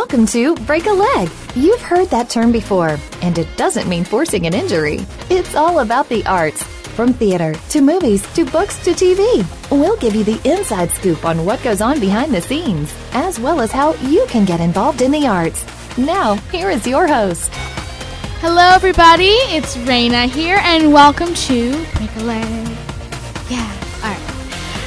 Welcome to Break a Leg. You've heard that term before, and it doesn't mean forcing an injury. It's all about the arts. From theater to movies to books to TV, we'll give you the inside scoop on what goes on behind the scenes, as well as how you can get involved in the arts. Now, here is your host. Hello, everybody. It's Raina here, and welcome to Break a Leg. Yeah. All right.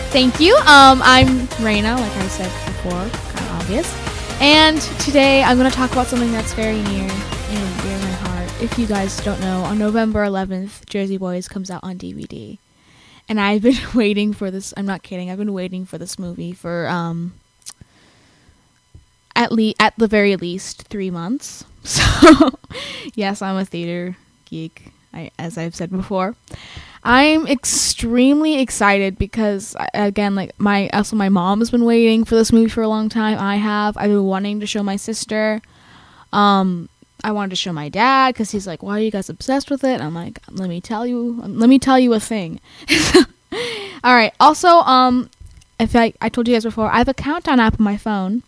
Thank you. Um, I'm Raina, like I said before, kind of obvious. And today I'm going to talk about something that's very near and dear to my heart. If you guys don't know, on November 11th, Jersey Boys comes out on DVD. And I've been waiting for this. I'm not kidding. I've been waiting for this movie for um at le- at the very least 3 months. So, yes, I'm a theater geek, I, as I've said before. I'm extremely excited because again, like my also my mom has been waiting for this movie for a long time. I have. I've been wanting to show my sister. Um, I wanted to show my dad because he's like, "Why are you guys obsessed with it?" I'm like, "Let me tell you. Let me tell you a thing." All right. Also, um, if I I told you guys before, I have a countdown app on my phone.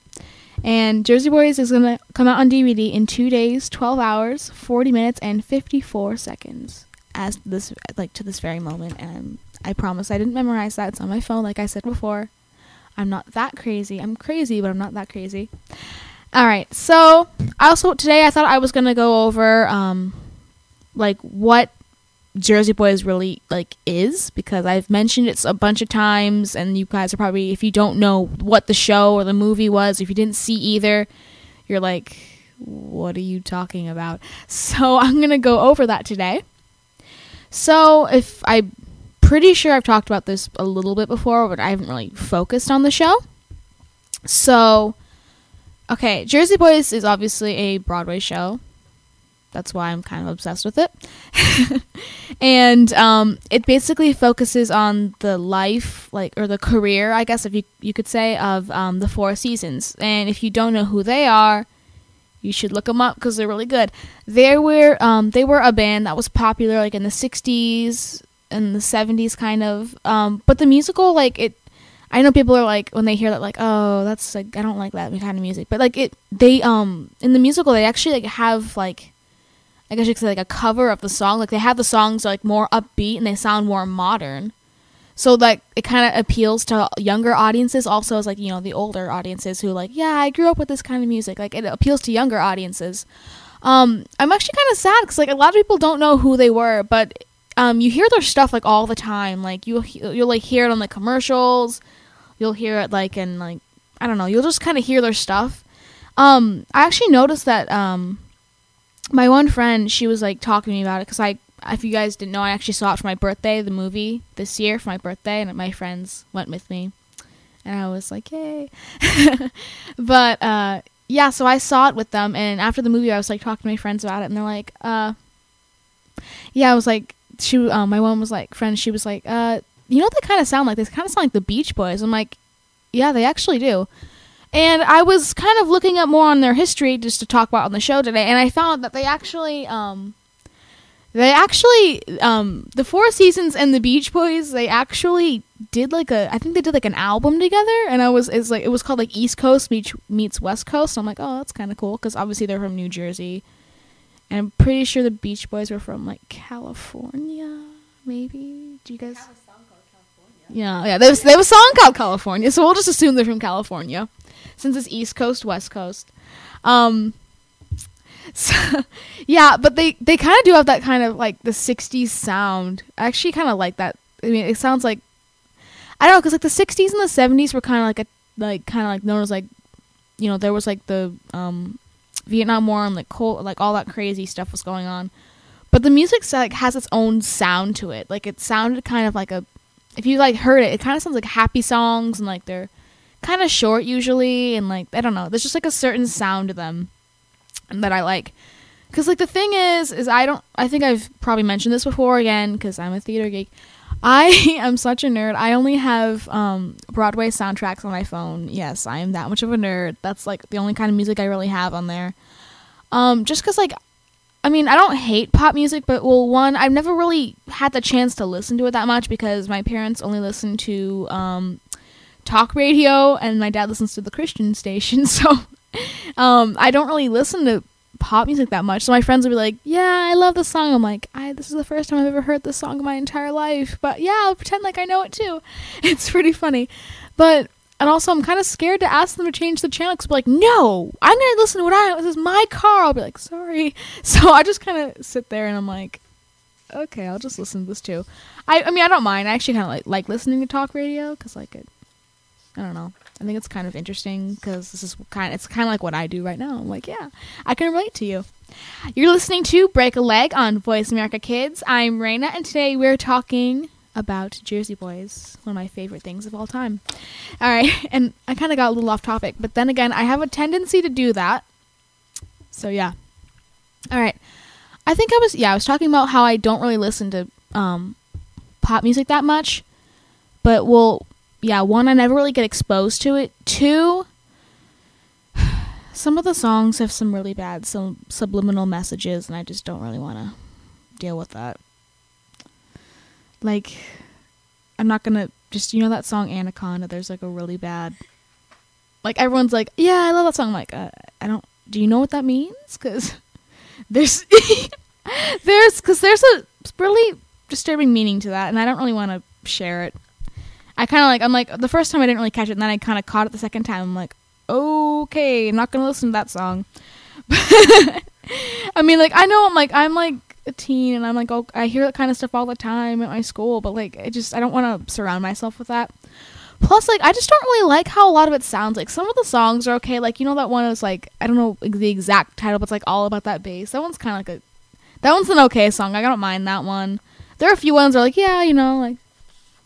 And Jersey Boys is gonna come out on DVD in two days, twelve hours, forty minutes, and fifty-four seconds as this like to this very moment and I promise I didn't memorize that. It's on my phone like I said before. I'm not that crazy. I'm crazy, but I'm not that crazy. All right. So, also today I thought I was to go over um like what Jersey Boys really like is because I've mentioned it a bunch of times and you guys are probably if you don't know what the show or the movie was, if you didn't see either, you're like what are you talking about? So, I'm going to go over that today. So, if I'm pretty sure I've talked about this a little bit before, but I haven't really focused on the show. So, okay, Jersey Boys is obviously a Broadway show. That's why I'm kind of obsessed with it. and um, it basically focuses on the life, like, or the career, I guess, if you you could say, of um, the Four Seasons. And if you don't know who they are, you should look them up because they're really good. They were um, they were a band that was popular like in the '60s and the '70s, kind of. Um, but the musical, like it, I know people are like when they hear that, like, oh, that's like I don't like that kind of music. But like it, they um in the musical they actually like have like. I guess you could say like a cover of the song. Like they have the songs like more upbeat and they sound more modern. So like it kind of appeals to younger audiences also as like you know the older audiences who like yeah I grew up with this kind of music like it appeals to younger audiences. Um, I'm actually kind of sad because like a lot of people don't know who they were, but um, you hear their stuff like all the time. Like you'll you'll like hear it on the commercials, you'll hear it like in like I don't know, you'll just kind of hear their stuff. Um, I actually noticed that um, my one friend she was like talking to me about it because I if you guys didn't know, I actually saw it for my birthday, the movie this year for my birthday, and my friends went with me, and I was like, yay! but uh, yeah, so I saw it with them, and after the movie, I was like talking to my friends about it, and they're like, uh, yeah, I was like, she, um, my one was like, friend, she was like, uh, you know what they kind of sound like? They kind of sound like the Beach Boys. I'm like, yeah, they actually do. And I was kind of looking up more on their history just to talk about on the show today, and I found that they actually, um, they actually, um, the Four Seasons and the Beach Boys, they actually did like a, I think they did like an album together, and I was, it's like it was called like East Coast meets, meets West Coast. I'm like, oh, that's kind of cool because obviously they're from New Jersey, and I'm pretty sure the Beach Boys were from like California, maybe. Do you guys? Yeah, yeah. They have a song called California, so we'll just assume they're from California, since it's East Coast, West Coast. Um, so, yeah, but they they kind of do have that kind of like the '60s sound. I actually kind of like that. I mean, it sounds like I don't know, cause like the '60s and the '70s were kind of like a like kind of like known as like you know there was like the um Vietnam War and like cold like all that crazy stuff was going on. But the music like has its own sound to it. Like it sounded kind of like a if you like heard it, it kind of sounds like happy songs and like they're kind of short usually and like I don't know. There's just like a certain sound to them that I like. Cuz like the thing is is I don't I think I've probably mentioned this before again cuz I'm a theater geek. I am such a nerd. I only have um, Broadway soundtracks on my phone. Yes, I am that much of a nerd. That's like the only kind of music I really have on there. Um, just because, like, I mean, I don't hate pop music, but well, one, I've never really had the chance to listen to it that much because my parents only listen to um, talk radio, and my dad listens to the Christian station. So um, I don't really listen to pop music that much. So my friends would be like, "Yeah, I love this song." I'm like, "I this is the first time I've ever heard this song in my entire life." But yeah, I'll pretend like I know it too. It's pretty funny. But and also I'm kind of scared to ask them to change the channel cuz like, "No, I'm to listen to what I this is my car." I'll be like, "Sorry." So I just kind of sit there and I'm like, "Okay, I'll just listen to this too." I I mean, I don't mind. I actually kind of like like listening to talk radio cuz like it I don't know. I think it's kind of interesting because this is kind. Of, it's kind of like what I do right now. I'm like, yeah, I can relate to you. You're listening to Break a Leg on Voice America Kids. I'm Raina, and today we're talking about Jersey Boys, one of my favorite things of all time. All right, and I kind of got a little off topic, but then again, I have a tendency to do that. So yeah. All right. I think I was yeah, I was talking about how I don't really listen to um, pop music that much, but well yeah, one, I never really get exposed to it. Two, some of the songs have some really bad some subliminal messages, and I just don't really want to deal with that. Like, I'm not gonna just you know that song Anaconda. There's like a really bad, like everyone's like, yeah, I love that song. I'm like, uh, I don't. Do you know what that means? Because there's there's because there's a really disturbing meaning to that, and I don't really want to share it. I kind of like I'm like the first time I didn't really catch it, and then I kind of caught it the second time. I'm like, okay, I'm not gonna listen to that song. I mean, like I know I'm like I'm like a teen, and I'm like oh, I hear that kind of stuff all the time at my school, but like I just I don't want to surround myself with that. Plus, like I just don't really like how a lot of it sounds. Like some of the songs are okay. Like you know that one is like I don't know the exact title, but it's like all about that bass. That one's kind of like a that one's an okay song. I don't mind that one. There are a few ones that are like yeah, you know, like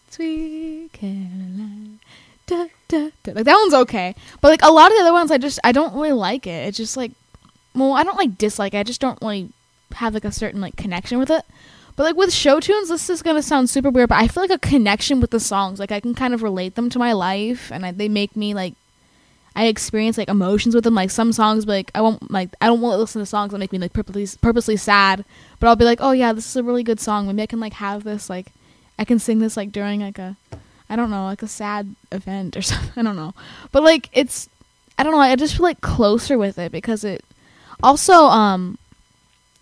Sweet Caroline. Da, da, da. Like that one's okay, but like a lot of the other ones, I just I don't really like it. It's just like, well, I don't like dislike. It. I just don't really have like a certain like connection with it. But like with show tunes, this is gonna sound super weird, but I feel like a connection with the songs. Like I can kind of relate them to my life, and I, they make me like I experience like emotions with them. Like some songs, but like I won't like I don't want to listen to songs that make me like purposely purposely sad. But I'll be like, oh yeah, this is a really good song. Maybe I can like have this like I can sing this like during like a I don't know, like a sad event or something. I don't know. But like it's I don't know, I just feel like closer with it because it also um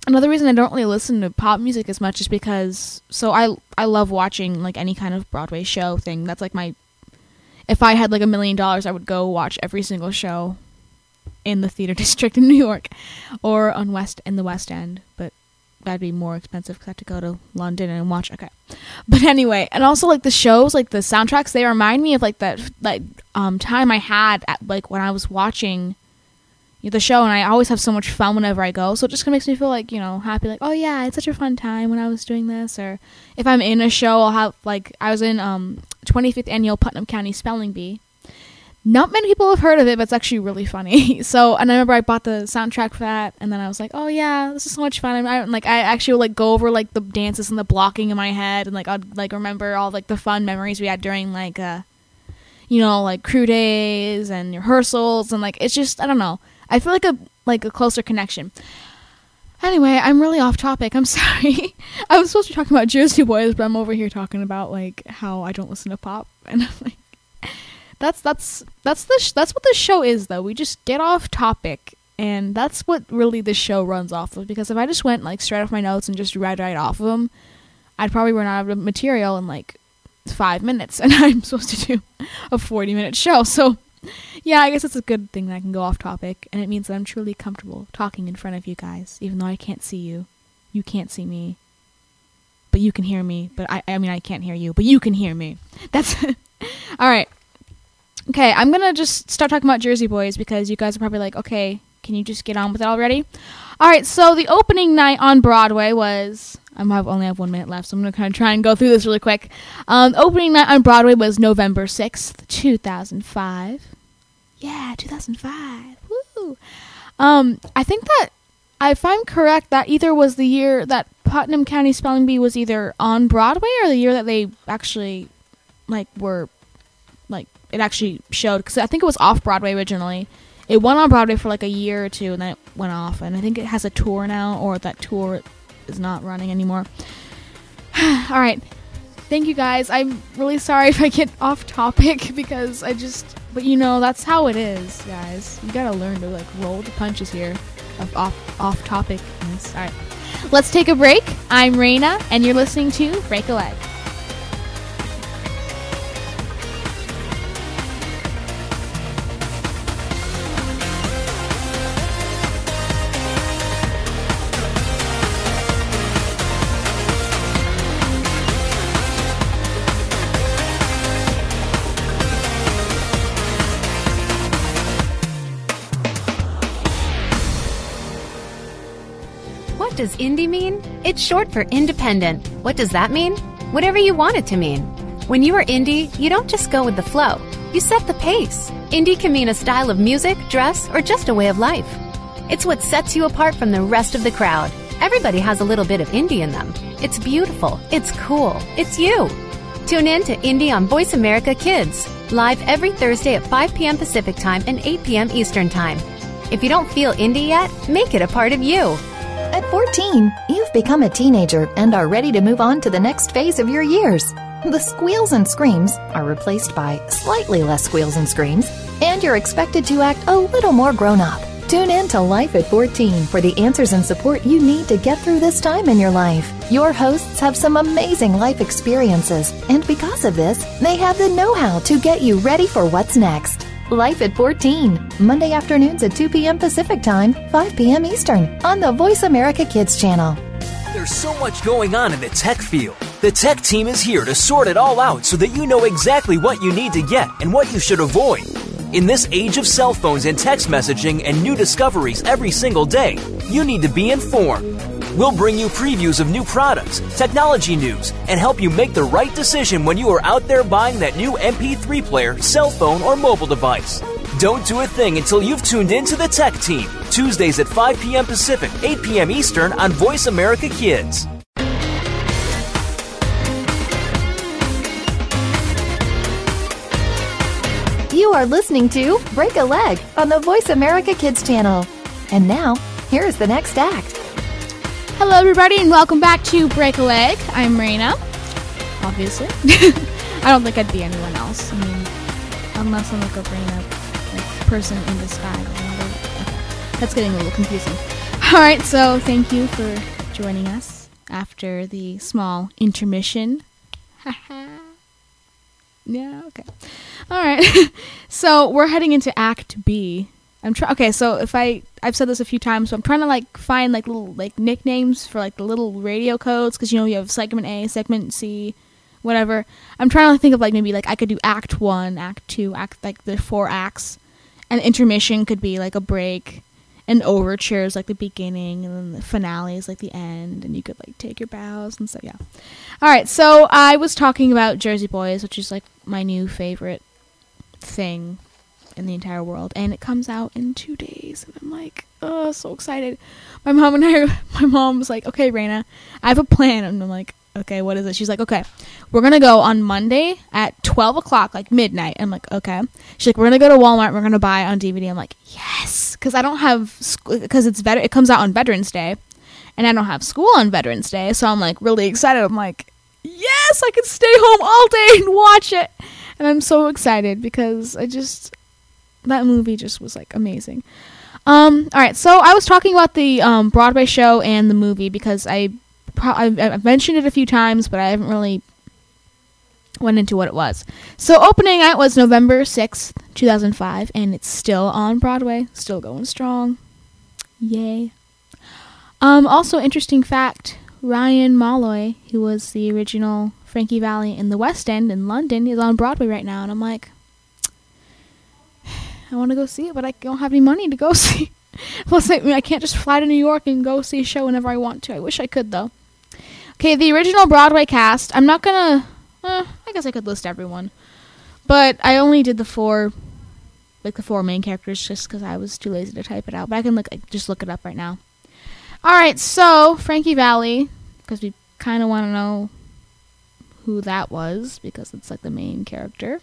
another reason I don't really listen to pop music as much is because so I I love watching like any kind of Broadway show thing. That's like my if I had like a million dollars, I would go watch every single show in the theater district in New York or on West in the West End. But that'd be more expensive because I have to go to London and watch. Okay, but anyway, and also like the shows, like the soundtracks, they remind me of like that like um time I had at like when I was watching the show, and I always have so much fun whenever I go. So it just kind of makes me feel like you know happy, like oh yeah, it's such a fun time when I was doing this. Or if I'm in a show, I'll have like I was in um 25th annual Putnam County Spelling Bee not many people have heard of it, but it's actually really funny. So, and I remember I bought the soundtrack for that, and then I was like, "Oh yeah, this is so much fun." I like I actually would, like go over like the dances and the blocking in my head, and like I'd like remember all like the fun memories we had during like uh, you know, like crew days and rehearsals, and like it's just I don't know. I feel like a like a closer connection. Anyway, I'm really off topic. I'm sorry. I was supposed to be talking about Jersey Boys, but I'm over here talking about like how I don't listen to pop, and I'm like that's that's that's the sh- that's what the show is though. We just get off topic and that's what really the show runs off of because if I just went like straight off my notes and just read right off of them, I'd probably run out of material in like 5 minutes and I'm supposed to do a 40 minute show. So yeah, I guess it's a good thing that I can go off topic and it means that I'm truly comfortable talking in front of you guys even though I can't see you. You can't see me. But you can hear me. But I I mean I can't hear you, but you can hear me. That's All right. Okay, I'm gonna just start talking about Jersey Boys because you guys are probably like, okay, can you just get on with it already? All right, so the opening night on Broadway was. I have only have one minute left, so I'm gonna kind of try and go through this really quick. Um, opening night on Broadway was November sixth, two thousand five. Yeah, two thousand five. Woo! Um, I think that if I'm correct, that either was the year that Putnam County Spelling Bee was either on Broadway or the year that they actually like were it actually showed because I think it was off Broadway originally. It went on Broadway for like a year or two, and then it went off. And I think it has a tour now, or that tour is not running anymore. All right, thank you guys. I'm really sorry if I get off topic because I just But you know, that's how it is, guys. You gotta learn to like roll the punches here of off off topicness. Alright. Let's take a break. I'm Raina and you're listening to Break a Leg. Does indie mean? It's short for independent. What does that mean? Whatever you want it to mean. When you are indie, you don't just go with the flow, you set the pace. Indie can mean a style of music, dress, or just a way of life. It's what sets you apart from the rest of the crowd. Everybody has a little bit of indie in them. It's beautiful, it's cool, it's you. Tune in to Indie on Voice America Kids, live every Thursday at 5 p.m. Pacific Time and 8 p.m. Eastern Time. If you don't feel indie yet, make it a part of you. At 14, you've become a teenager and are ready to move on to the next phase of your years. The squeals and screams are replaced by slightly less squeals and screams, and you're expected to act a little more grown up. Tune in to Life at 14 for the answers and support you need to get through this time in your life. Your hosts have some amazing life experiences, and because of this, they have the know how to get you ready for what's next. Life at 14, Monday afternoons at 2 p.m. Pacific Time, 5 p.m. Eastern, on the Voice America Kids channel. There's so much going on in the tech field. The tech team is here to sort it all out so that you know exactly what you need to get and what you should avoid. In this age of cell phones and text messaging and new discoveries every single day, you need to be informed. We'll bring you previews of new products, technology news, and help you make the right decision when you are out there buying that new MP3 player, cell phone, or mobile device. Don't do a thing until you've tuned in to the Tech Team, Tuesdays at 5 p.m. Pacific, 8 p.m. Eastern on Voice America Kids. You are listening to Break a Leg on the Voice America Kids channel. And now, here is the next act. Hello, everybody, and welcome back to Break a Leg. I'm Raina, obviously. I don't think I'd be anyone else. I mean, unless I'm like a Raina like, person in disguise. Okay. That's getting a little confusing. All right, so thank you for joining us after the small intermission. yeah, okay. All right. so we're heading into Act B. I'm trying. Okay, so if I I've said this a few times, so I'm trying to like find like little like nicknames for like the little radio codes because you know you have segment A, segment C, whatever. I'm trying to think of like maybe like I could do Act One, Act Two, Act like the four acts, and intermission could be like a break, and overture is like the beginning, and then the finale is like the end, and you could like take your bows and stuff. Yeah. All right. So I was talking about Jersey Boys, which is like my new favorite thing in the entire world, and it comes out in two days, and I'm like, oh, so excited. My mom and I, my mom was like, okay, Raina, I have a plan, and I'm like, okay, what is it? She's like, okay, we're gonna go on Monday at 12 o'clock, like midnight. I'm like, okay. She's like, we're gonna go to Walmart, we're gonna buy on DVD. I'm like, yes, because I don't have, because it's better, it comes out on Veterans Day, and I don't have school on Veterans Day, so I'm like really excited. I'm like, yes, I can stay home all day and watch it. And I'm so excited because I just that movie just was like amazing. Um, all right, so I was talking about the um, Broadway show and the movie because I pro- I've, mentioned it a few times, but I haven't really went into what it was. So opening night was November sixth, two thousand five, and it's still on Broadway, still going strong. Yay! Um, also interesting fact: Ryan Molloy, who was the original Frankie Valli in the West End in London, is on Broadway right now, and I'm like, I want to go see it, but I don't have any money to go see. Plus, I, mean, I can't just fly to New York and go see a show whenever I want to. I wish I could, though. Okay, the original Broadway cast. I'm not gonna. Uh, I guess I could list everyone, but I only did the four, like the four main characters, just because I was too lazy to type it out. But I can look, just look it up right now. All right, so Frankie Valli, because we kind of want to know who that was, because it's like the main character.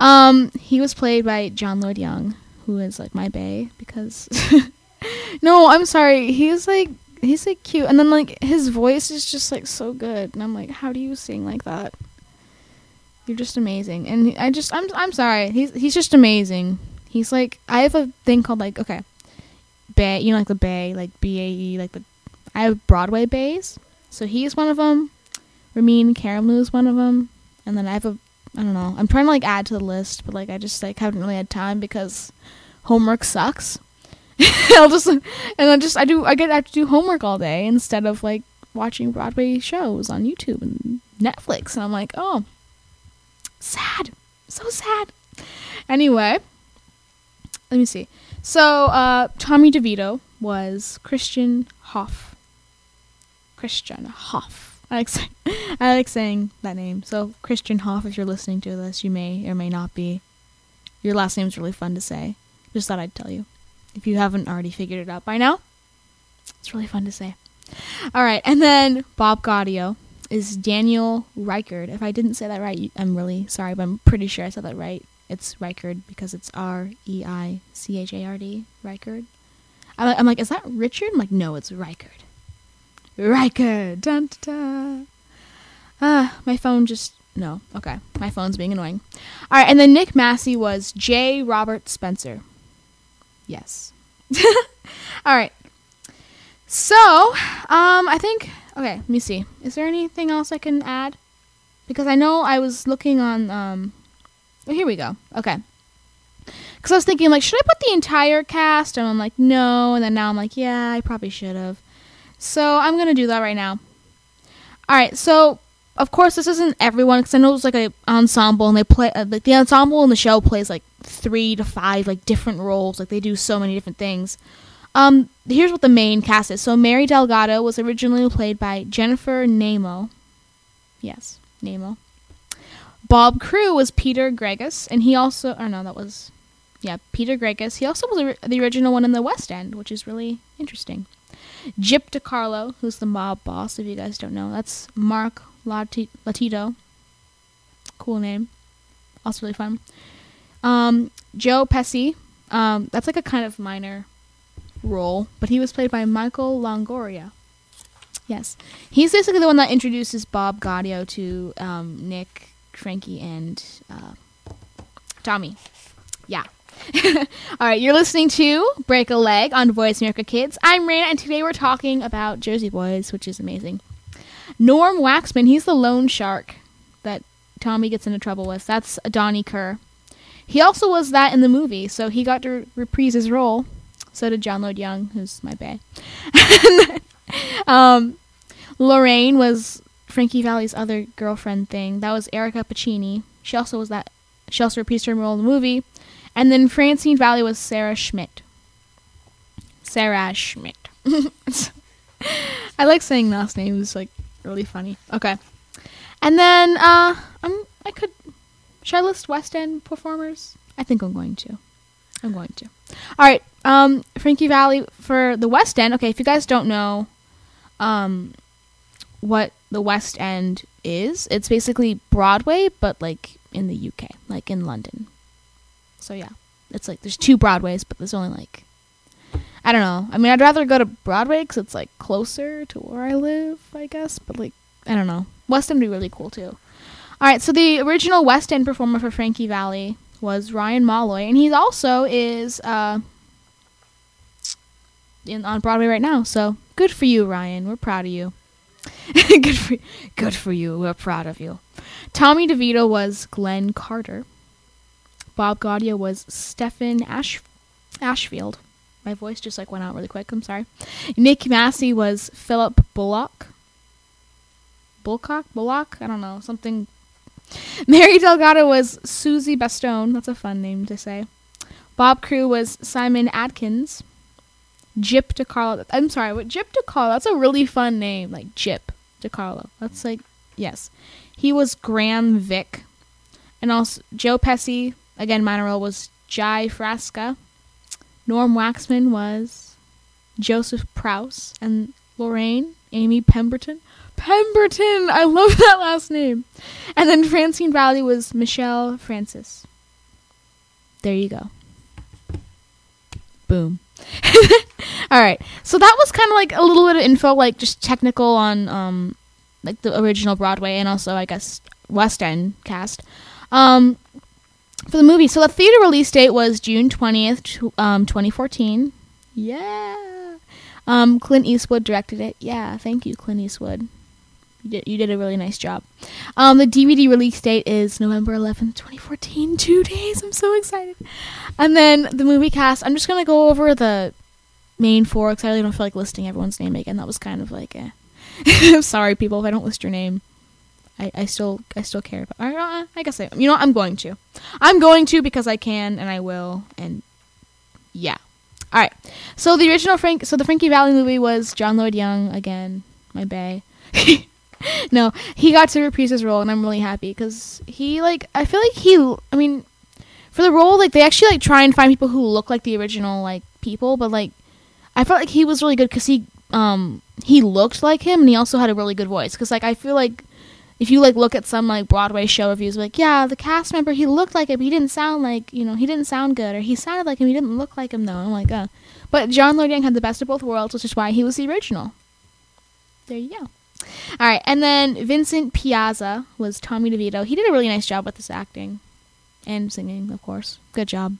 Um, he was played by John Lloyd Young, who is like my bae because No, I'm sorry. He's like he's like cute and then like his voice is just like so good and I'm like how do you sing like that? You're just amazing, and I just I'm I'm sorry. He's he's just amazing. He's like I have a thing called like okay, Bay. You know like the Bay, like B A E, like the I have Broadway bays. So he's one of them. Ramin Karimloo is one of them, and then I have a I don't know. I'm trying to like add to the list, but like I just like haven't really had time because homework sucks. I'll just and I just I do I get I have to do homework all day instead of like watching Broadway shows on YouTube and Netflix, and I'm like, oh, sad, so sad. Anyway, let me see. So uh, Tommy DeVito was Christian Hoff. Christian Hoff. I like, I like saying that name. So Christian Hoff, if you're listening to this, you may or may not be. Your last name's really fun to say. Just thought I'd tell you. If you haven't already figured it out by now, it's really fun to say. All right, and then Bob Gaudio is Daniel Reichard. If I didn't say that right, I'm really sorry, but I'm pretty sure I said that right. It's Reichard because it's R E I C H A R D, Reichard. I'm like, is that Richard? I'm like, no, it's Reichard. Reichard. Dun, dun, dun. Ah, my phone just no. Okay, my phone's being annoying. All right, and then Nick Massi was J. Robert Spencer. Yes. All right. So, um, I think okay. Let me see. Is there anything else I can add? Because I know I was looking on. Um, oh, here we go. Okay. Because I was thinking, like, should I put the entire cast? And I'm like, no. And then now I'm like, yeah, I probably should have. So I'm gonna do that right now. All right. So of course this isn't everyone because I know it's like a ensemble and they play uh, like the ensemble in the show plays like three to five like different roles. Like they do so many different things. Um, here's what the main cast is. So Mary Delgado was originally played by Jennifer Naimo. Yes, Naimo. Bob Crewe was Peter Gregus, and he also, oh no, that was, yeah, Peter Gregus. He also was the original one in the West End, which is really interesting. Gyp DeCarlo, who's the mob boss, if you guys don't know, that's Mark Lotito. Cool name. Also really fun. Um, Joe Pesci, um, that's like a kind of minor role, but he was played by Michael Longoria. Yes, he's basically the one that introduces Bob Gaudio to um, Nick, Frankie, and uh, Tommy. Yeah. All right, you're listening to Break a Leg on Voice America Kids. I'm Raina, and today we're talking about Jersey Boys, which is amazing. Norm Waxman, he's the loan shark that Tommy gets into trouble with. That's Donnie Kehr. He also was that in the movie, so he got to reprise his role. So did John Lloyd Young, who's my bae. um, Lorraine was Frankie Valli's other girlfriend thing. That was Erica Pacini. She also was that. She also reprised her role in the movie. And then Francine Valli was Sarah Schmidt. Sarah Schmidt. I like saying last names. Like really funny. Okay. And then uh I'm I could should I list West End performers? I think I'm going to. I'm going to. All right. Um Frankie Valli for the West End. Okay, if you guys don't know um what the West End is, it's basically Broadway but like in the UK, like in London. So yeah. It's like there's two Broadways, but there's only like I don't know. I mean, I'd rather go to Broadway because it's like closer to where I live, I guess. But like, I don't know. West End would be really cool too. All right, so the original West End performer for Frankie Valli was Ryan Molloy, and he also is uh, in on Broadway right now. So good for you, Ryan. We're proud of you. good for good for you. We're proud of you. Tommy DeVito was Glenn Carter. Bob Gaudio was Stephen Ash- Ashfield. My voice just like went out really quick. I'm sorry. Nick Massi was Philip Bullock. Bullock? Bullock? I don't know. Something. Mary Delgado was Susie Bastone. That's a fun name to say. Bob Crewe was Simon Adkins. Gyp DeCarlo. I'm sorry, what Gyp DeCarlo? That's a really fun name. Like Gyp DeCarlo. That's like, yes. He was Graham Vick. And also Joe Pesci, again, minor role was Jye Frasca. Norm Waxman was Joseph Prowse, and Lorraine, Amy Pemberton. Pemberton! I love that last name. And then Francine Valli was Michelle Francis. There you go. Boom. All right. So that was kind of like a little bit of info, like just technical on um, like the original Broadway, and also I guess West End cast. Um, for the movie, so the theater release date was June twentieth, um, twenty fourteen. Yeah. Um, Clint Eastwood directed it. Yeah, thank you, Clint Eastwood. You did, you did a really nice job. Um, the DVD release date is November 11th, 2014. Two days. I'm so excited. And then the movie cast. I'm just going to go over the main four because I really don't feel like listing everyone's name again. That was kind of like a. Sorry, people, if I don't list your name. I, I still I still care. But I, I guess I you know what, I'm going to. I'm going to because I can and I will and yeah. All right. So the original Frank, so the Frankie Valli movie was John Lloyd Young again, my bay. no, he got to reprise his role, and I'm really happy because he like I feel like he. I mean, for the role, like they actually like try and find people who look like the original like people, but like I felt like he was really good because he um he looked like him, and he also had a really good voice. Because like I feel like if you like look at some like Broadway show reviews, like yeah, the cast member he looked like him, he didn't sound like you know he didn't sound good, or he sounded like him, he didn't look like him though. I'm like, uh. But John Lloyd Young had the best of both worlds, which is why he was the original. There you go. All right, and then Vincent Piazza was Tommy DeVito. He did a really nice job with this acting and singing, of course. Good job.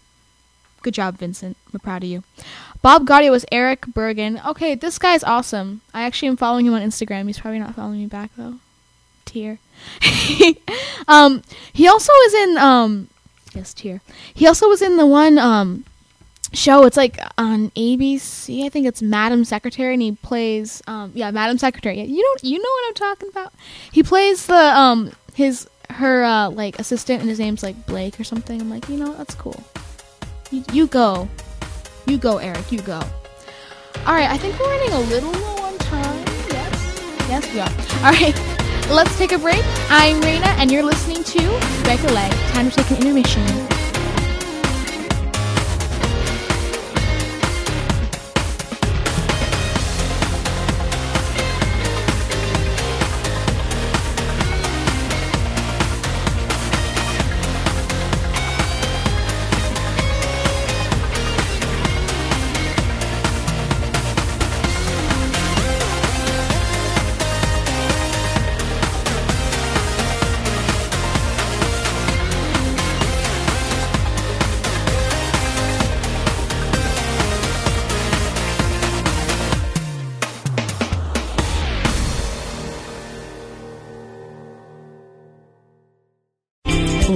Good job, Vincent. We're proud of you. Bob Gaudio was Erich Bergen. Okay, this guy's awesome. I actually am following him on Instagram. He's probably not following me back though tier. um, he also was in um, yes, tier. He also was in the one um show. It's like on ABC. I think it's Madam Secretary, and he plays um yeah Madam Secretary. Yeah, you know you know what I'm talking about. He plays the um his her uh like assistant, and his name's like Blake or something. I'm like you know that's cool. You, you go, you go, Eric. You go. All right, I think we're running a little low on time. Yes, yes, we are. All right. Let's take a break. I'm Raina, and you're listening to Leg. Time to take an intermission.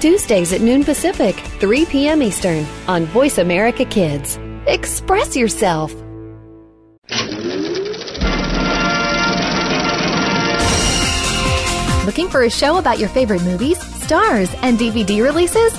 Tuesdays at noon Pacific, 3 p.m. Eastern on Voice America Kids. Express yourself. Looking for a show about your favorite movies, stars, and DVD releases?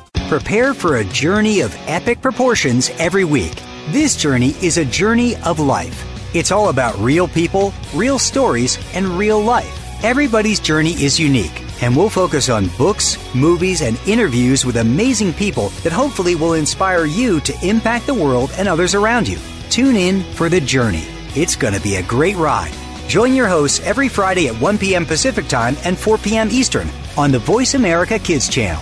Prepare for a journey of epic proportions every week. This journey is a journey of life. It's all about real people, real stories, and real life. Everybody's journey is unique, and we'll focus on books, movies, and interviews with amazing people that hopefully will inspire you to impact the world and others around you. Tune in for the journey. It's going to be a great ride. Join your hosts every Friday at 1 p.m. Pacific Time and 4 p.m. Eastern on the Voice America Kids channel.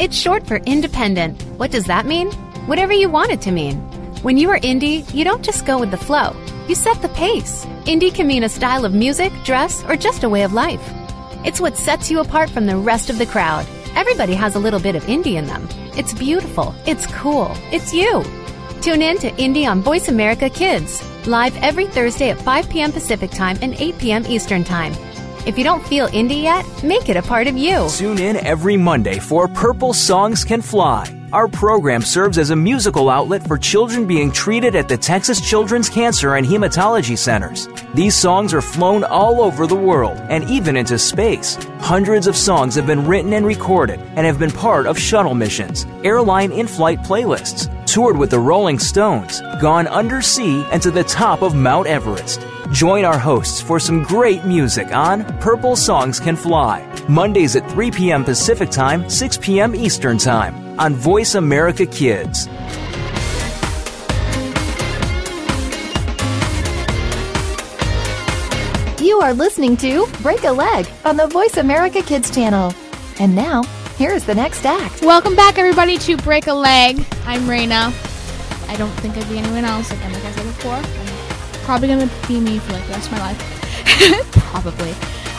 It's short for independent. What does that mean? Whatever you want it to mean. When you are indie, you don't just go with the flow, you set the pace. Indie can mean a style of music, dress, or just a way of life. It's what sets you apart from the rest of the crowd. Everybody has a little bit of indie in them. It's beautiful, it's cool, it's you. Tune in to Indie on Voice America Kids, live every Thursday at 5 p.m. Pacific Time and 8 p.m. Eastern Time. If you don't feel indie yet, make it a part of you. Tune in every Monday for Purple Songs Can Fly. Our program serves as a musical outlet for children being treated at the Texas Children's Cancer and Hematology Centers. These songs are flown all over the world and even into space. Hundreds of songs have been written and recorded and have been part of shuttle missions, airline in flight playlists, toured with the Rolling Stones, gone undersea and to the top of Mount Everest. Join our hosts for some great music on Purple Songs Can Fly, Mondays at 3 p.m. Pacific Time, 6 p.m. Eastern Time on Voice America Kids. You are listening to Break a Leg on the Voice America Kids channel. And now, here is the next act. Welcome back, everybody, to Break a Leg. I'm Raina. I don't think I'd be anyone else, again, like I said before. Probably to be me for like the rest of my life. probably.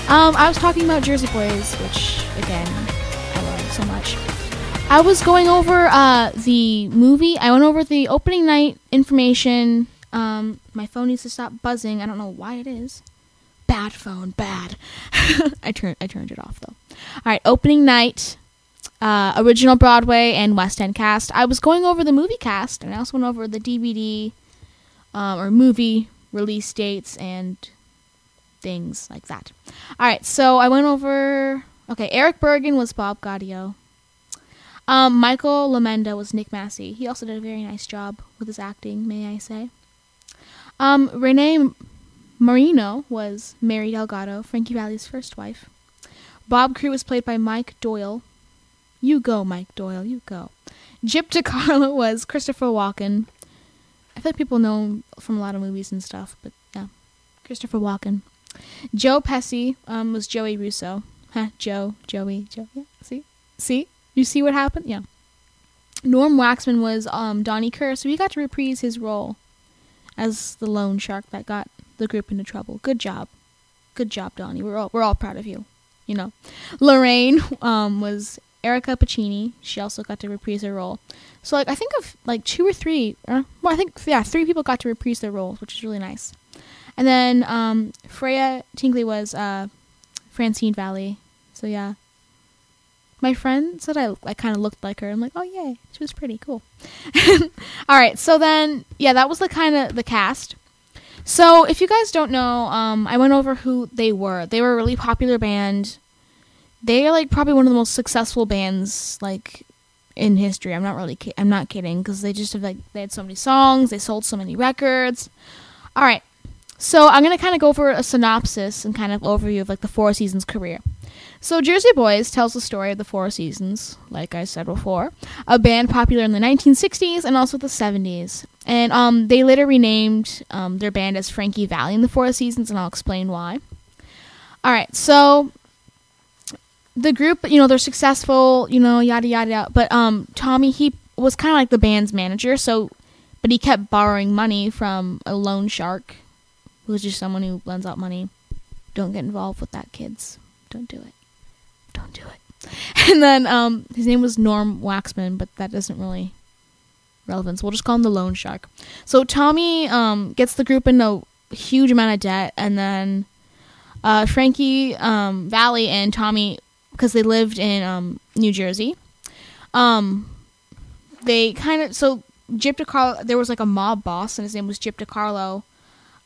Um, I was talking about Jersey Boys, which, again, I love so much. I was going over uh, the movie. I went over the opening night information. Um, my phone needs to stop buzzing. I don't know why it is. Bad phone, bad. I turned I turned it off though. All right, opening night, uh, original Broadway and West End cast. I was going over the movie cast, and I also went over the DVD um, or movie release dates and things like that. All right, so I went over. Okay, Erich Bergen was Bob Gaudio. Um, Michael Lomenda was Nick Massi. He also did a very nice job with his acting, may I say. Um, Renee Marino was Mary Delgado, Frankie Valli's first wife. Bob Crewe was played by Mike Doyle. You go, Mike Doyle, you go. Gyp DeCarlo was Christopher Walken. I feel like people know from a lot of movies and stuff, but yeah, Christopher Walken. Joe Pesci um, was Joey Russo. Huh, Joe, Joey, Joe. Yeah, see? See? You see what happened? Yeah. Norm Waxman was um, Donnie Kehr, so he got to reprise his role as the loan shark that got the group into trouble. Good job. Good job, Donnie. We're all we're all proud of you. You know. Lorraine um, was Erica Pacini. She also got to reprise her role. So like I think of like two or three or well I think yeah, three people got to reprise their roles, which is really nice. And then um, Freya Tingley was uh, Francine Valli. So yeah. My friend said I, I kind of looked like her. I'm like, oh yay, she was pretty cool. All right, so then yeah, that was the kind of the cast. So if you guys don't know, um, I went over who they were. They were a really popular band. They are like probably one of the most successful bands like in history. I'm not really ki- I'm not kidding because they just have like they had so many songs, they sold so many records. All right. So I'm to kind of go over a synopsis and kind of overview of like the Four Seasons career. So Jersey Boys tells the story of the Four Seasons, like I said before, a band popular in the 1960s and also the 70s. And um, they later renamed um, their band as Frankie Valli in the Four Seasons, and I'll explain why. All right, so the group, you know, they're successful, you know, yada yada. yada. But um, Tommy, he was kind of like the band's manager, so but he kept borrowing money from a loan shark, who's just someone who lends out money. Don't get involved with that, kids. Don't do it. Don't do it. And then um, his name was Norm Waxman, but that doesn't really relevance. We'll just call him the loan shark. So Tommy um, gets the group in a huge amount of debt, and then uh, Frankie um, Valli and Tommy, because they lived in um, New Jersey, um, they kind of so Gyp DeCarlo. There was like a mob boss, and his name was Gyp DeCarlo.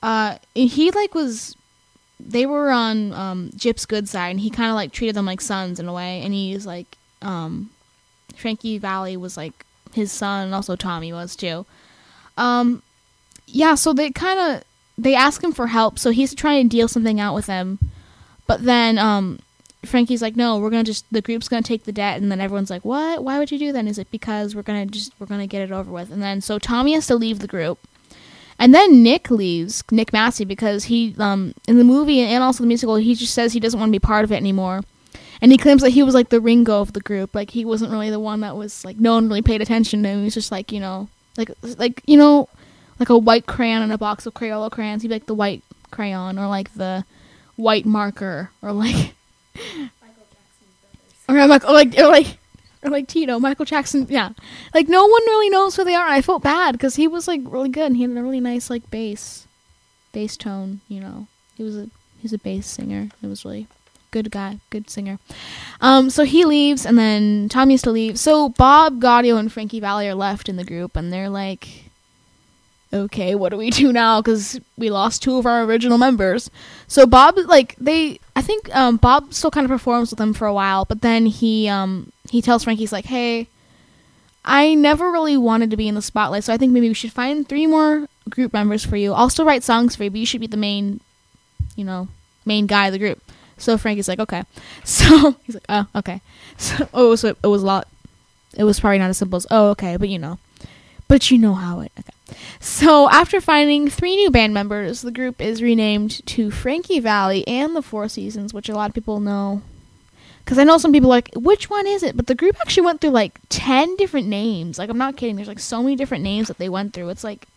Uh, and he like was. They were on um, Gyp's good side, and he kind of like treated them like sons in a way. And he's like, um, Frankie Valli was like his son, and also Tommy was too. Um, yeah, so they kind of they ask him for help, so he's trying to deal something out with them, but then um, Frankie's like, no, we're gonna just the group's gonna take the debt, and then everyone's like, what? Why would you do that? And he's like, because we're gonna just we're gonna get it over with, and then so Tommy has to leave the group. And then Nick leaves, Nick Massi, because he, um, in the movie and also the musical, he just says he doesn't want to be part of it anymore. And he claims that he was like the Ringo of the group. Like he wasn't really the one that was like no one really paid attention to him. He was just like you know, like like you know, like a white crayon in a box of Crayola crayons. He'd be like the white crayon or like the white marker or like or like or like or like or like Tito, Michael Jackson. Yeah, like no one really knows who they are. I felt bad because he was like really good and he had a really nice like bass, bass tone. You know, he was a he's a bass singer. It was really good guy, good singer. Um, so he leaves and then Tom used to leave. So Bob Gaudio and Frankie Valli are left in the group and they're like. Okay, what do we do now? Because we lost two of our original members. So Bob, like they, I think um, Bob still kind of performs with them for a while, but then he um, he tells Frankie, he's like, hey, I never really wanted to be in the spotlight, so I think maybe we should find three more group members for you. I'll still write songs for you, but you should be the main, you know, main guy of the group. So Frankie's like, okay. So he's like, oh, okay. So oh, it was it was a lot. It was probably not as simple as oh, okay, but you know, but you know how it. Okay. So after finding three new band members, the group is renamed to Frankie Valli and the Four Seasons, which a lot of people know because I know some people are like, which one is it? But the group actually went through like 10 different names. Like, I'm not kidding. There's like so many different names that they went through. It's like,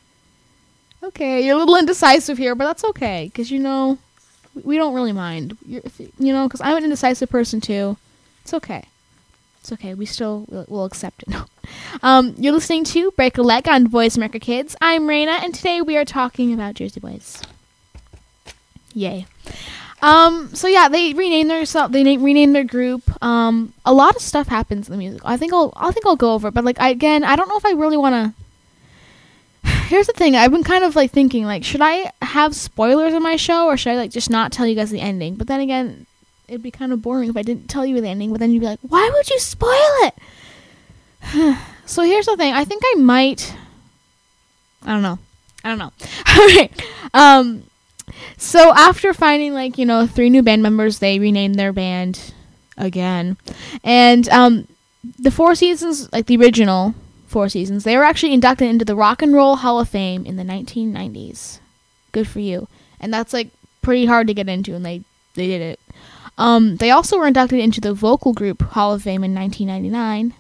okay, you're a little indecisive here, but that's okay. Because, you know, we don't really mind. You're, you know, because I'm an indecisive person too. It's okay. It's okay. We still will we'll accept it. Um, you're listening to Break a Leg on Voice America Kids. I'm Raina, and today we are talking about Jersey Boys. Yay. Um, so yeah, they renamed their they na- renamed their group. Um, a lot of stuff happens in the music. I think I'll I think I'll go over, it, but like I, again, I don't know if I really want to. Here's the thing: I've been kind of like thinking, like, should I have spoilers in my show, or should I like just not tell you guys the ending? But then again, it'd be kind of boring if I didn't tell you the ending. But then you'd be like, why would you spoil it? so here's the thing: I think I might. I don't know. I don't know. All right. Um so after finding like you know three new band members, they renamed their band again, and um, the Four Seasons, like the original Four Seasons, they were actually inducted into the Rock and Roll Hall of Fame in the 1990s. Good for you, and that's like pretty hard to get into, and they they did it. Um, they also were inducted into the Vocal Group Hall of Fame in 1999.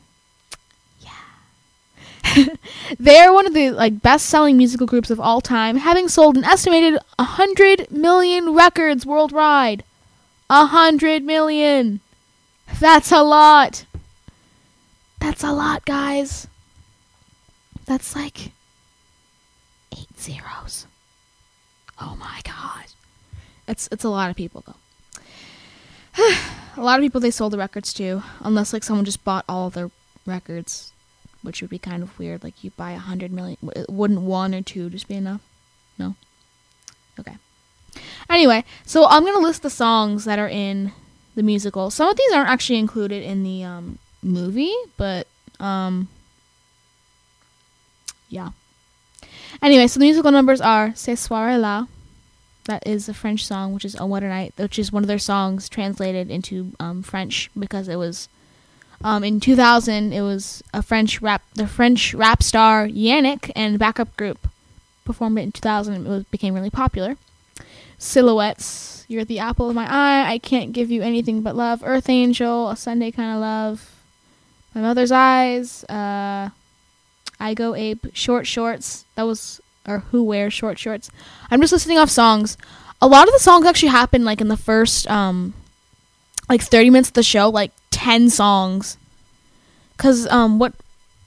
Yeah. They're one of the like best-selling musical groups of all time, having sold an estimated 100 million records worldwide. A hundred million. That's a lot. That's a lot, guys. That's like eight zeros. Oh my god. It's it's a lot of people though. a lot of people they sold the records to, unless like someone just bought all their records which would be kind of weird. Like you buy a hundred million, wouldn't one or two just be enough? No. Okay. Anyway, so I'm gonna list the songs that are in the musical. Some of these aren't actually included in the um, movie, but um, yeah. Anyway, so the musical numbers are "Ce soir là," that is a French song, which is "On What a Night," which is one of their songs translated into um, French because it was um, in 2000, it was a French rap, the French rap star Yannick and backup group performed it in 2000. It was, became really popular. Silhouettes, You're the Apple of My Eye, I Can't Give You Anything But Love, Earth Angel, A Sunday Kind of Love, My Mother's Eyes, uh, I Go Ape, Short Shorts. That was or Who Wears Short Shorts. I'm just listening off songs. A lot of the songs actually happen like in the first um like 30 minutes of the show, like 10 songs. Cuz um what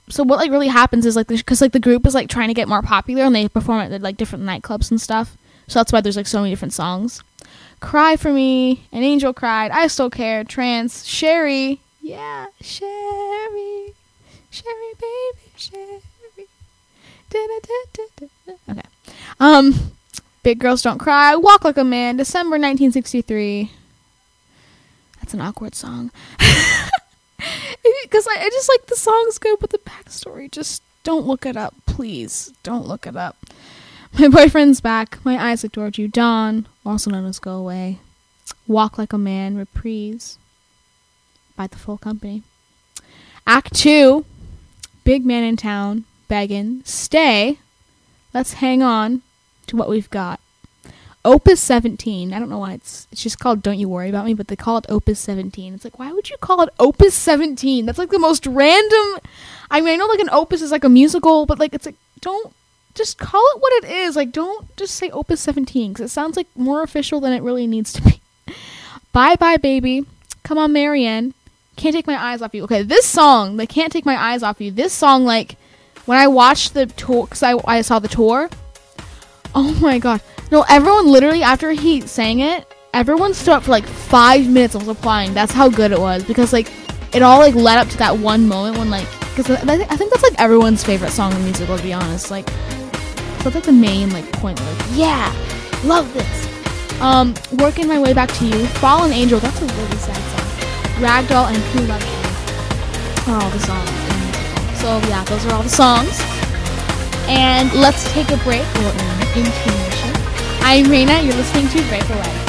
so what like really happens is like cuz like the group is like trying to get more popular and they perform at like different nightclubs and stuff. So that's why there's like so many different songs. Cry for me, An Angel Cried, I Still Care, Trance, Sherry. Yeah, Sherry. Sherry baby, Sherry. Okay. Um Big Girls Don't Cry, Walk Like a Man, December 1963. That's an awkward song. because I, I just like the song's good, but the backstory just don't look it up, please. Don't look it up. My boyfriend's back. My eyes towards you. Dawn, also known as Go Away. Walk Like a Man, Reprise by the full company. Act two, Big Man in Town, Beggin', Stay. Let's hang on to what we've got. Opus 17. I don't know why it's it's just called Don't You Worry About Me, but they call it Opus 17. It's like why would you call it Opus 17? That's like the most random I mean, I know like an opus is like a musical, but like it's like don't just call it what it is. Like don't just say Opus 17 cuz it sounds like more official than it really needs to be. bye bye baby. Come on Marianne. Can't take my eyes off you. Okay, this song, they can't take my eyes off you. This song like when I watched the tour cuz I I saw the tour. Oh my god. No, everyone literally after he sang it, everyone stood up for like five minutes of applying. That's how good it was because like it all like led up to that one moment when like because I, I think that's like everyone's favorite song in musical to be honest. Like that's like the main like point. Like yeah, love this. Um, working my way back to you, Fallen Angel. That's a really sad song. Ragdoll and Who Loves You all the musical. So yeah, those are all the songs. And let's take a break. We're in intermission. I'm Raina. You're listening to Break a Leg.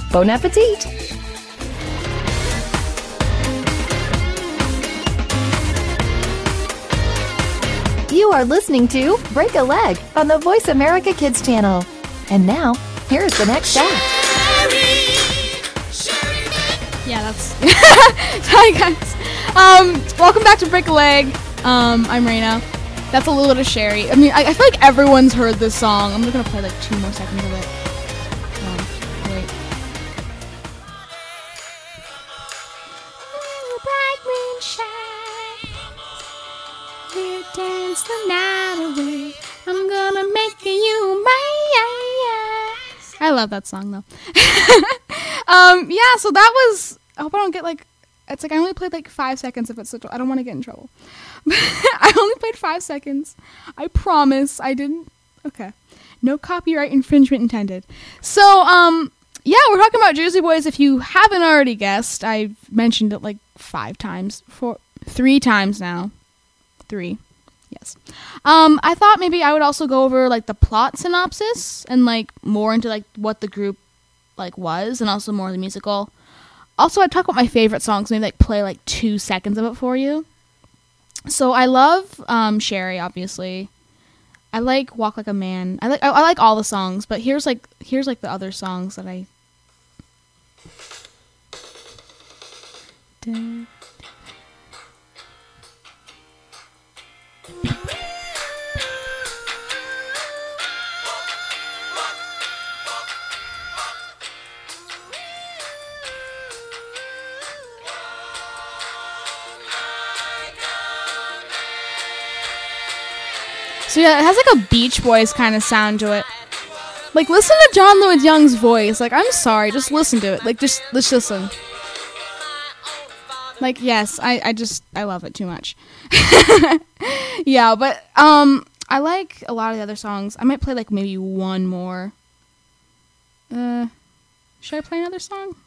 Bon appetit! You are listening to Break a Leg on the Voice America Kids channel. And now, here's the next act. Yeah, that's. Hi guys. Um, welcome back to Break a Leg. Um, I'm Raina. That's a little bit of Sherry. I mean, I, I feel like everyone's heard this song. I'm just gonna play like two more seconds of it. Love that song though. um, yeah, so that was. I hope I don't get like. It's like I only played like five seconds of it, so I don't want to get in trouble. I only played five seconds. I promise. I didn't. Okay. No copyright infringement intended. So, um, yeah, we're talking about Jersey Boys. If you haven't already guessed, I've mentioned it like five times, four, three times now. Three. Yes. Um, I thought maybe I would also go over like the plot synopsis and like more into like what the group like was and also more of the musical. Also, I'd talk about my favorite songs, maybe like play like two seconds of it for you. So I love um, Sherry, obviously. I like Walk Like a Man. I like I, I like all the songs, but here's like here's like the other songs that I. So yeah, it has like a Beach Boys kind of sound to it. Like listen to John Lloyd Young's voice. Like I'm sorry, just listen to it. Like just let's listen. Like yes, I I just I love it too much. yeah, but um I like a lot of the other songs. I might play like maybe one more. Uh should I play another song?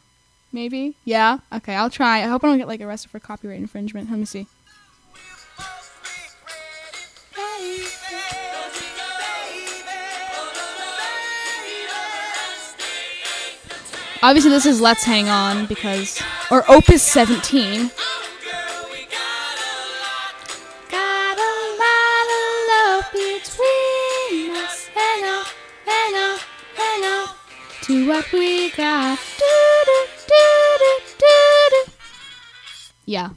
Maybe. Yeah. Okay, I'll try. I hope I don't get like arrested for copyright infringement. Let me see. Obviously, this is Let's Hang On because, or Opus 17. Got a lot of love between us. Hang on, hang on, hang on to what we got. Do, do, do, do, do. Yeah.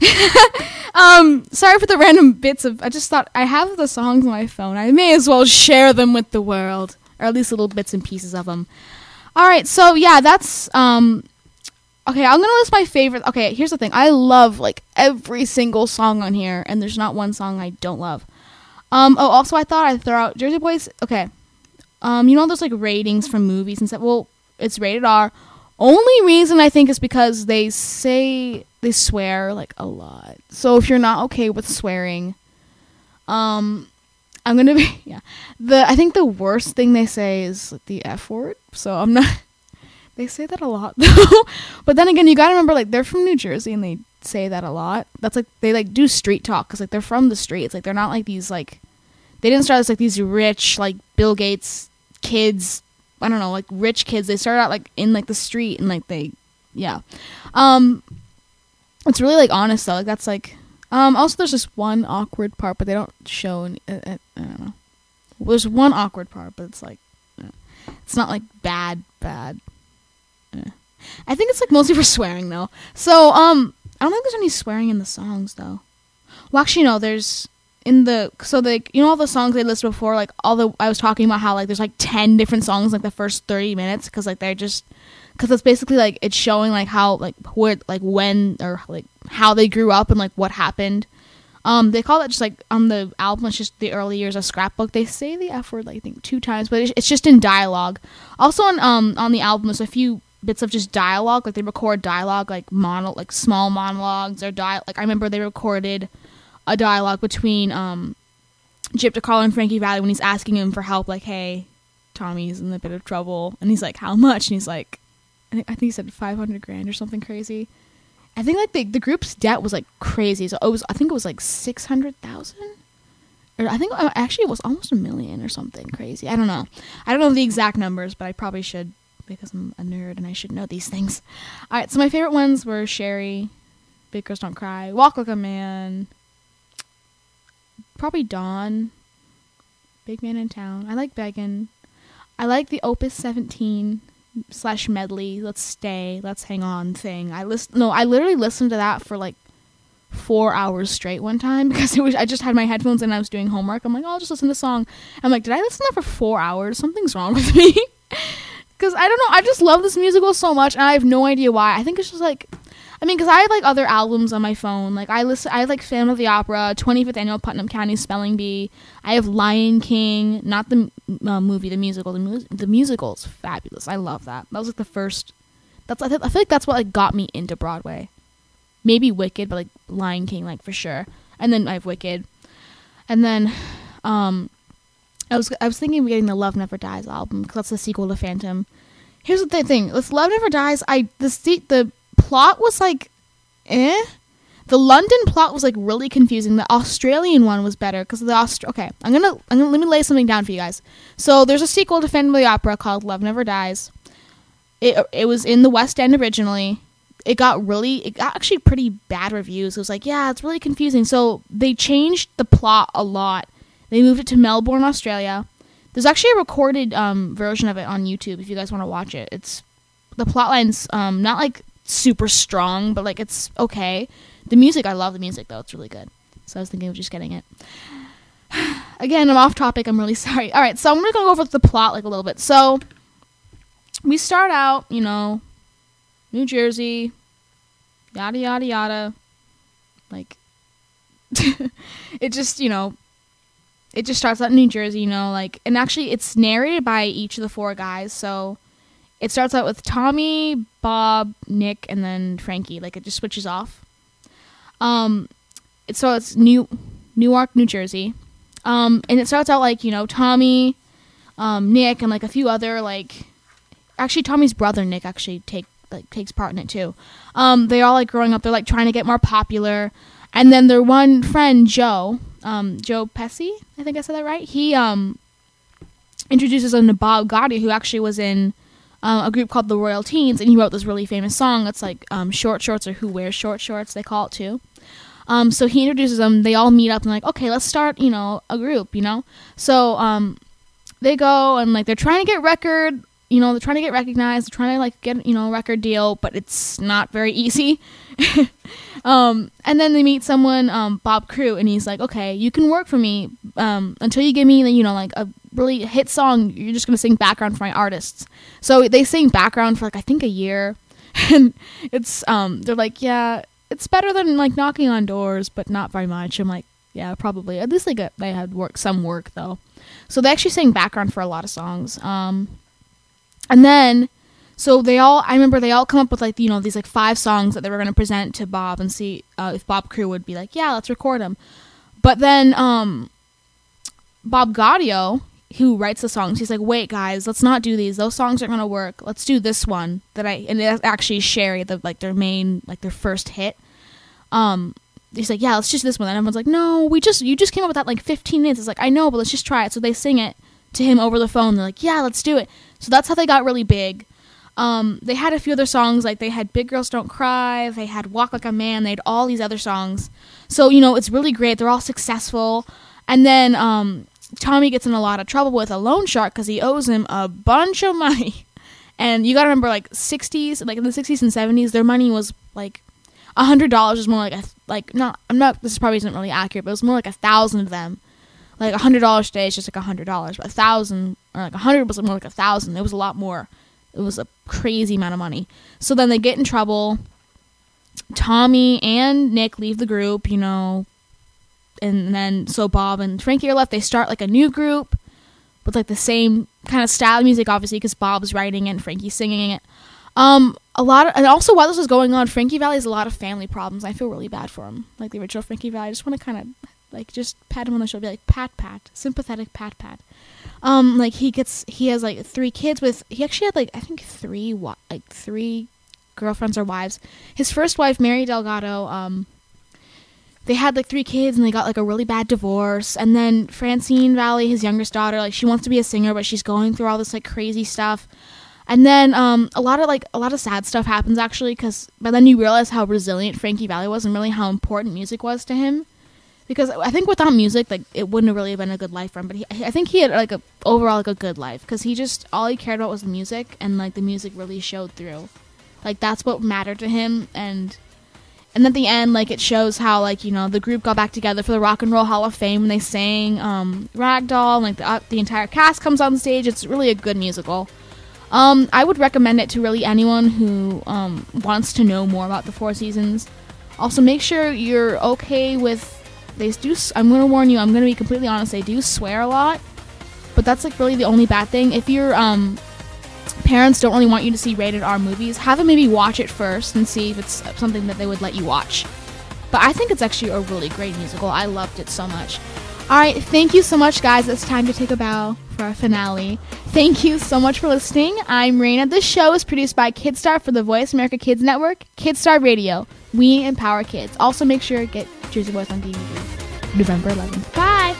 um, sorry for the random bits of. I just thought I have the songs on my phone. I may as well share them with the world, or at least little bits and pieces of them. All right, so yeah, that's um. Okay, I'm gonna list my favorite. Okay, here's the thing. I love like every single song on here, and there's not one song I don't love. Um. Oh, also, I thought I'd throw out Jersey Boys. Okay. Um. You know those like ratings from movies and stuff. Well, it's rated R. Only reason I think is because they say they swear like a lot. So if you're not okay with swearing, um, I'm gonna be yeah. The I think the worst thing they say is the F word. So I'm not. They say that a lot though. but then again, you gotta remember like they're from New Jersey and they say that a lot. That's like they like do street talk because like they're from the streets. Like they're not like these like they didn't start as like these rich like Bill Gates kids. I don't know like rich kids. They started out like in like the street and like they yeah. Um, it's really like honest though. Like that's like um. Also, there's just one awkward part, but they don't show. Any, uh, uh, I don't know. There's one awkward part, but it's like uh, it's not like bad, bad. Uh. I think it's like mostly for swearing though. So um, I don't think there's any swearing in the songs though. Well, actually, no. There's in the so like you know all the songs they listed before. Like all the I was talking about how like there's like ten different songs like the first thirty minutes because like they're just because it's basically like it's showing like how like where like when or like how they grew up and like what happened. Um, they call it just like on the album. It's just the early years of scrapbook. They say the f word like, I think two times, but it's, just in dialogue. Also on um on the album, there's a few bits of just dialogue. Like they record dialogue like mono like small monologues or di like I remember they recorded a dialogue between um Gyp DeCarlo and Frankie Valli when he's asking him for help. Like, hey, Tommy's in a bit of trouble, and he's like, how much? And he's like, I think, he said 500 grand or something crazy. I think like the, the group's debt was like crazy. So it was I think it was like 600,000 or I think uh, actually it was almost a million or something crazy. I don't know. I don't know the exact numbers, but I probably should because I'm a nerd and I should know these things. All right, so my favorite ones were Sherry, Big Girls Don't Cry, Walk Like a Man, probably Dawn, Big Man in Town. I like Beggin. I like the Opus 17 slash medley let's stay let's hang on thing. I list no i literally listened to that for like four hours straight one time because it was i just had my headphones and i was doing homework. I'm like oh, i'll just listen to the song. I'm like did i listen to that for four hours? Something's wrong with me. Because i don't know i just love this musical so much and i have no idea why. I think it's just like I mean, because I have like other albums on my phone. Like I listen, I have like Phantom of the Opera, 25th Annual Putnam County Spelling Bee. I have Lion King, not the uh, movie, the musical. The, mu- the musical is fabulous. I love that. That was like the first. That's I, th- I feel like that's what like got me into Broadway. Maybe Wicked, but like Lion King, like for sure. And then I have Wicked, and then um, I was I was thinking of getting the Love Never Dies album because that's the sequel to Phantom. Here's the thing: with Love Never Dies. I the the plot was like, eh. The London plot was like really confusing. The Australian one was better because the Aust. Okay, I'm gonna, I'm gonna let me lay something down for you guys. So there's a sequel to Phantom Opera called Love Never Dies. It it was in the West End originally. It got really, it got actually pretty bad reviews. It was like, yeah, it's really confusing. So they changed the plot a lot. They moved it to Melbourne, Australia. There's actually a recorded um, version of it on YouTube if you guys want to watch it. It's the plot line's um, not like super strong, but like it's okay. The music, I love the music though; it's really good. So I was thinking of just getting it. Again, I'm off topic. I'm really sorry. All right, so I'm gonna go over the plot like a little bit. So we start out, you know, New Jersey, yada yada yada. Like it just, you know, it just starts out in New Jersey, you know, like, and actually it's narrated by each of the four guys. So it starts out with Tommy, Bob, Nick, and then Frankie. Like it just switches off. Um, so it's New Newark, New Jersey. Um, and it starts out like you know Tommy, um, Nick, and like a few other like, actually Tommy's brother Nick actually take like takes part in it too. Um, they all like growing up. They're like trying to get more popular, and then their one friend Joe, um, Joe Pesci, I think I said that right. He um introduces them to Bob Gaudio, who actually was in uh, a group called the Royal Teens, and he wrote this really famous song. It's like um, short shorts or who wears short shorts, they call it too. Um, so he introduces them. They all meet up and like, okay, let's start, you know, a group, you know. So um, they go and like they're trying to get record, you know, they're trying to get recognized, they're trying to like get you know a record deal, but it's not very easy. um, and then they meet someone, um, Bob Crewe, and he's like, okay, you can work for me um, until you give me, you know, like a really hit song. You're just gonna sing background for my artists. So they sing background for like I think a year, and it's um, they're like, yeah, it's better than like knocking on doors, but not very much. I'm like, yeah, probably. At least they they had work some work though. So they actually sang background for a lot of songs. Um, and then so they all I remember they all come up with like you know these like five songs that they were going to present to Bob and see uh, if Bob Crewe would be like, yeah, let's record them. But then um, Bob Gaudio, who writes the songs, he's like, wait guys, let's not do these. Those songs aren't going to work. Let's do this one that I and it's actually Sherry, the like their main like their first hit. Um, he's like, yeah, let's just this one. And everyone's like, no, we just you just came up with that like 15 minutes. It's like I know, but let's just try it. So they sing it to him over the phone. They're like, yeah, let's do it. So that's how they got really big. Um, they had a few other songs, like they had Big Girls Don't Cry, they had Walk Like a Man, they had all these other songs. So, you know, it's really great. They're all successful. And then um, Tommy gets in a lot of trouble with a loan shark because he owes him a bunch of money. And you gotta remember, like, 60s, like in the 60s and 70s, their money was like a $100 was more like a, like, not, I'm not, this probably isn't really accurate, but it was more like a thousand of them. Like a $100 today is just like a $100, but a thousand, or like a 100 was more like a thousand. It was a lot more. It was a crazy amount of money. So then they get in trouble. Tommy and Nick leave the group, you know, and then so Bob and Frankie are left. They start like a new group with like the same kind of style of music, obviously, because Bob's writing it and Frankie's singing it. Um, a lot of, and also while this was going on, Frankie Valli has a lot of family problems. I feel really bad for him. Like the original Frankie Valli, I just want to kind of like just pat him on the shoulder, be like pat pat, sympathetic pat pat. Um, like he gets he has like three kids with he actually had like I think three like three girlfriends or wives. His first wife, Mary Delgado, um, they had like three kids and they got like a really bad divorce. And then Francine Valli, his youngest daughter, like she wants to be a singer, but she's going through all this like crazy stuff. And then um, a lot of like a lot of sad stuff happens actually, because but then you realize how resilient Frankie Valli was and really how important music was to him because I think without music, like it wouldn't have really been a good life for him. But he, I think he had like a overall like a good life because he just all he cared about was music, and like the music really showed through. Like that's what mattered to him, and and at the end, like it shows how like you know the group got back together for the Rock and Roll Hall of Fame, and they sang um, Ragdoll, and like the, uh, the entire cast comes on stage. It's really a good musical. Um, I would recommend it to really anyone who um, wants to know more about the Four Seasons. Also, make sure you're okay with they do. I'm gonna warn you. I'm gonna be completely honest. They do swear a lot, but that's like really the only bad thing. If your um, parents don't really want you to see rated R movies, have them maybe watch it first and see if it's something that they would let you watch. But I think it's actually a really great musical. I loved it so much. All right, thank you so much, guys. It's time to take a bow for our finale. Thank you so much for listening. I'm Raina. This show is produced by Kidstar for the Voice America Kids Network, Kidstar Radio. We empower kids. Also, make sure to get Jersey Boys on DVD November 11th. Bye.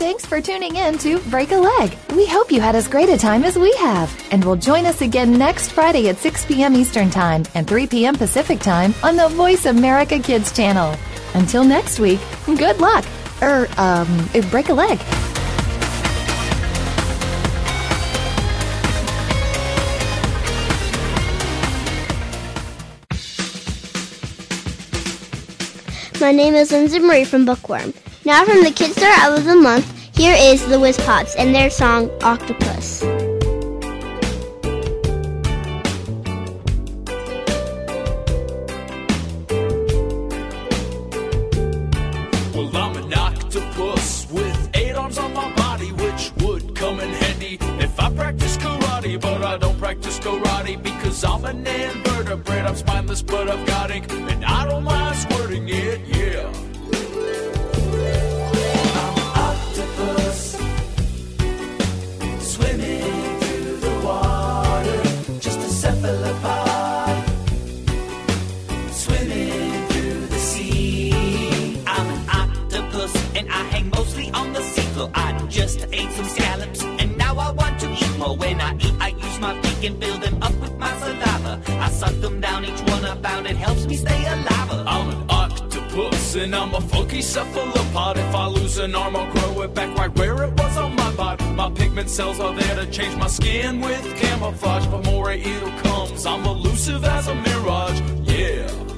Thanks for tuning in to Break a Leg. We hope you had as great a time as we have. And will join us again next Friday at 6 p.m. Eastern Time and 3 p.m. Pacific Time on the Voice America Kids channel. Until next week, good luck. Er, um, break a leg. My name is Lindsay Marie from Bookworm. Now from the Kidstar of the Month, here is the Whiz Pops and their song Octopus. Practice karate, but I don't practice karate because I'm an invertebrate. I'm spineless, but I've got ink, and I don't mind squirting it, yeah. My fill them up with my saliva. I suck them down, each one about it helps me stay alive. I'm an octopus and I'm a funky cephalopod. If I lose an arm, I'll grow it back right where it was on my body. My pigment cells are there to change my skin with camouflage. But more it comes, I'm elusive as a mirage. Yeah.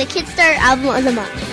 The Kidstar album of the month.